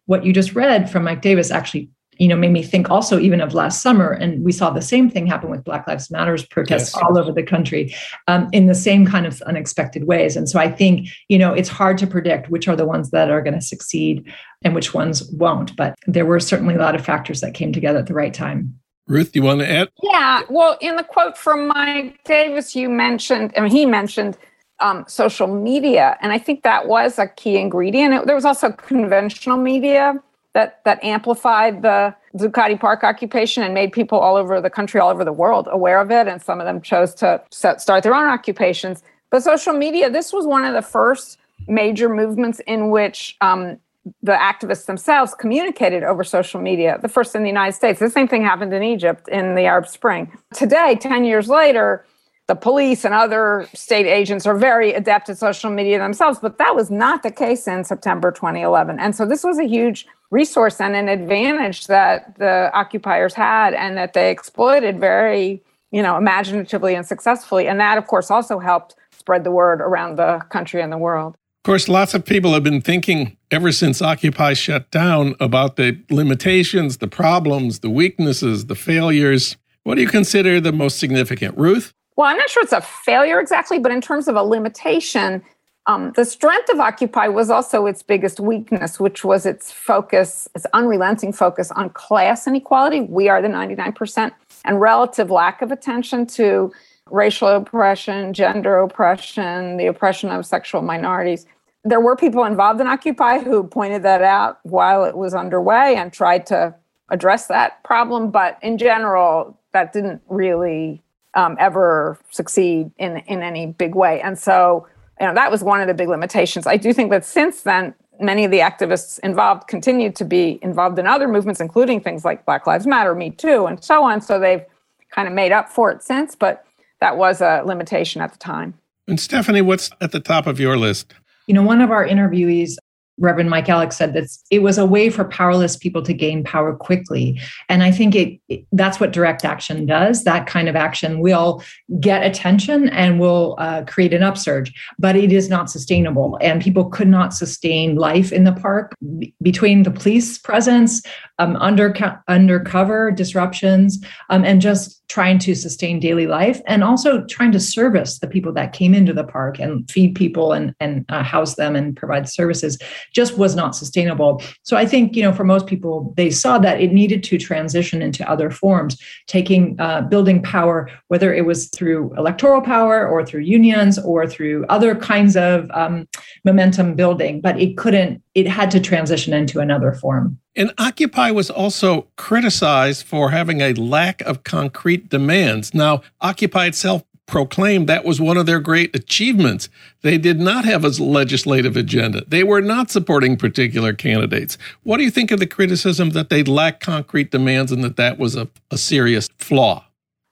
what you just read from mike davis actually you know, made me think also even of last summer. And we saw the same thing happen with Black Lives Matters protests yes. all over the country um, in the same kind of unexpected ways. And so I think, you know, it's hard to predict which are the ones that are going to succeed and which ones won't. But there were certainly a lot of factors that came together at the right time. Ruth, do you want to add? Yeah. Well, in the quote from Mike Davis, you mentioned, I mean, he mentioned um, social media. And I think that was a key ingredient. It, there was also conventional media that that amplified the Zuccotti Park occupation and made people all over the country, all over the world aware of it. And some of them chose to set, start their own occupations. But social media, this was one of the first major movements in which um, the activists themselves communicated over social media, the first in the United States. The same thing happened in Egypt in the Arab Spring. Today, 10 years later, the police and other state agents are very adept at social media themselves, but that was not the case in September 2011. And so this was a huge resource and an advantage that the occupiers had and that they exploited very, you know, imaginatively and successfully. And that, of course, also helped spread the word around the country and the world. Of course, lots of people have been thinking ever since Occupy shut down about the limitations, the problems, the weaknesses, the failures. What do you consider the most significant? Ruth? Well, I'm not sure it's a failure exactly, but in terms of a limitation, um, the strength of Occupy was also its biggest weakness, which was its focus, its unrelenting focus on class inequality. We are the 99%, and relative lack of attention to racial oppression, gender oppression, the oppression of sexual minorities. There were people involved in Occupy who pointed that out while it was underway and tried to address that problem. But in general, that didn't really um, ever succeed in in any big way. And so, you know, that was one of the big limitations. I do think that since then, many of the activists involved continued to be involved in other movements, including things like Black Lives Matter, Me Too, and so on. So they've kind of made up for it since, but that was a limitation at the time. And Stephanie, what's at the top of your list? You know, one of our interviewees Reverend Mike Alex said that it was a way for powerless people to gain power quickly. And I think it, it that's what direct action does. That kind of action will get attention and will uh, create an upsurge, but it is not sustainable. And people could not sustain life in the park b- between the police presence, um, under, undercover disruptions, um, and just trying to sustain daily life and also trying to service the people that came into the park and feed people and, and uh, house them and provide services just was not sustainable. So I think, you know, for most people, they saw that it needed to transition into other forms, taking, uh, building power, whether it was through electoral power or through unions or through other kinds of um, momentum building, but it couldn't, it had to transition into another form. And Occupy was also criticized for having a lack of concrete demands. Now, Occupy itself proclaimed that was one of their great achievements. They did not have a legislative agenda. They were not supporting particular candidates. What do you think of the criticism that they lacked concrete demands and that that was a, a serious flaw?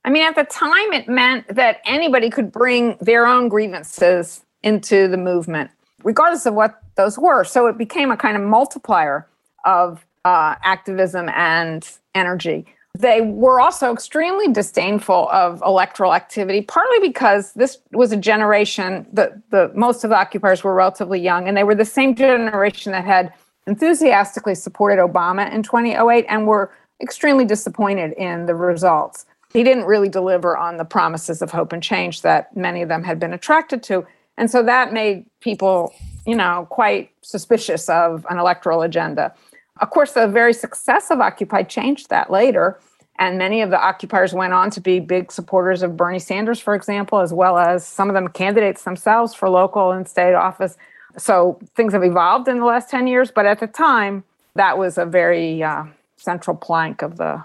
I mean, at the time, it meant that anybody could bring their own grievances into the movement, regardless of what those were. So it became a kind of multiplier of uh, activism and energy. They were also extremely disdainful of electoral activity, partly because this was a generation that the most of the occupiers were relatively young, and they were the same generation that had enthusiastically supported Obama in 2008 and were extremely disappointed in the results. He didn't really deliver on the promises of hope and change that many of them had been attracted to. And so that made people, you know, quite suspicious of an electoral agenda. Of course, the very success of Occupy changed that later. And many of the occupiers went on to be big supporters of Bernie Sanders, for example, as well as some of them candidates themselves for local and state office. So things have evolved in the last 10 years, but at the time, that was a very uh, central plank of the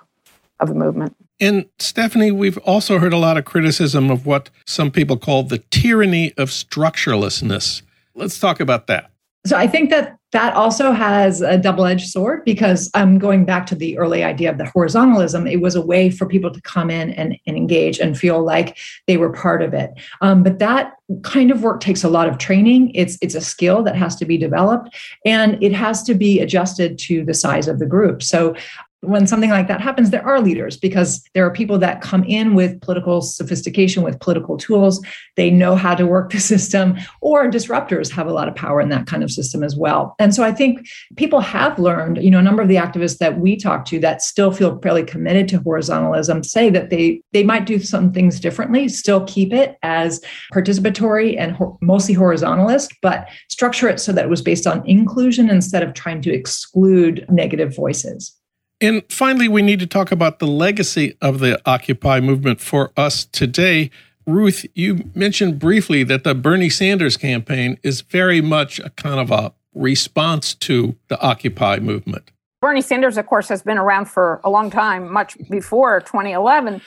of the movement. And Stephanie, we've also heard a lot of criticism of what some people call the tyranny of structurelessness. Let's talk about that. So I think that that also has a double-edged sword because I'm um, going back to the early idea of the horizontalism. It was a way for people to come in and, and engage and feel like they were part of it. Um, but that kind of work takes a lot of training. It's it's a skill that has to be developed, and it has to be adjusted to the size of the group. So when something like that happens, there are leaders because there are people that come in with political sophistication, with political tools. They know how to work the system, or disruptors have a lot of power in that kind of system as well. And so I think people have learned, you know, a number of the activists that we talk to that still feel fairly committed to horizontalism say that they they might do some things differently, still keep it as participatory and ho- mostly horizontalist, but structure it so that it was based on inclusion instead of trying to exclude negative voices. And finally, we need to talk about the legacy of the Occupy movement for us today. Ruth, you mentioned briefly that the Bernie Sanders campaign is very much a kind of a response to the Occupy movement. Bernie Sanders, of course, has been around for a long time, much before 2011,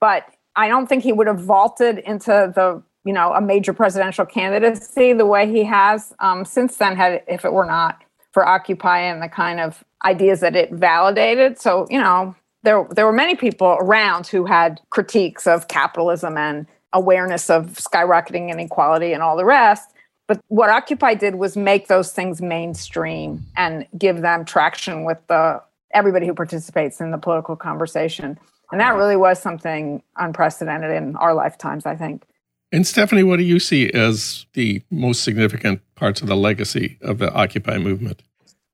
but I don't think he would have vaulted into the you know a major presidential candidacy the way he has um, since then had if it were not for occupy and the kind of ideas that it validated. So, you know, there there were many people around who had critiques of capitalism and awareness of skyrocketing inequality and all the rest. But what Occupy did was make those things mainstream and give them traction with the everybody who participates in the political conversation. And that really was something unprecedented in our lifetimes, I think. And Stephanie, what do you see as the most significant parts of the legacy of the Occupy movement?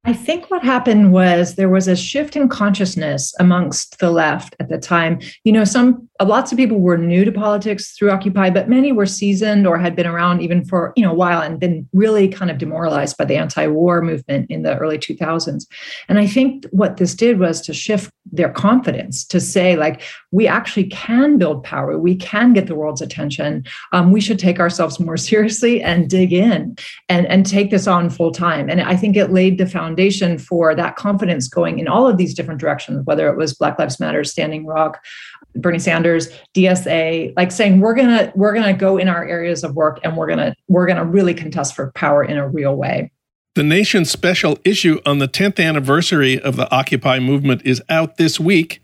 I think what happened was there was a shift in consciousness amongst the left at the time. You know, some uh, lots of people were new to politics through Occupy, but many were seasoned or had been around even for you know a while and been really kind of demoralized by the anti-war movement in the early 2000s. And I think what this did was to shift their confidence to say like we actually can build power, we can get the world's attention. Um, we should take ourselves more seriously and dig in and and take this on full time. And I think it laid the foundation for that confidence going in all of these different directions, whether it was Black Lives Matter, Standing Rock, Bernie Sanders, DSA, like saying we're gonna we're gonna go in our areas of work and we're gonna we're gonna really contest for power in a real way. The nation's special issue on the 10th anniversary of the Occupy movement is out this week.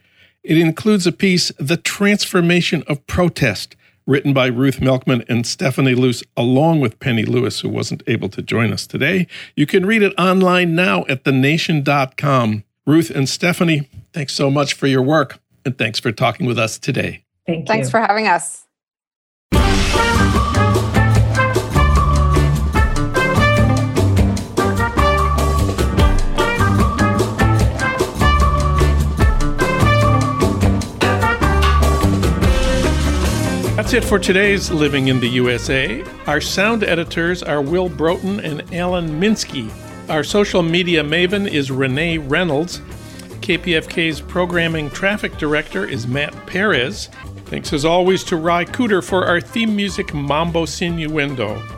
It includes a piece, The Transformation of Protest, written by Ruth Milkman and Stephanie Luce, along with Penny Lewis, who wasn't able to join us today. You can read it online now at thenation.com. Ruth and Stephanie, thanks so much for your work, and thanks for talking with us today. Thank you. Thanks for having us. That's it for today's Living in the USA. Our sound editors are Will Broughton and Alan Minsky. Our social media maven is Renee Reynolds. KPFK's programming traffic director is Matt Perez. Thanks as always to Ry Cooder for our theme music Mambo Sinuendo.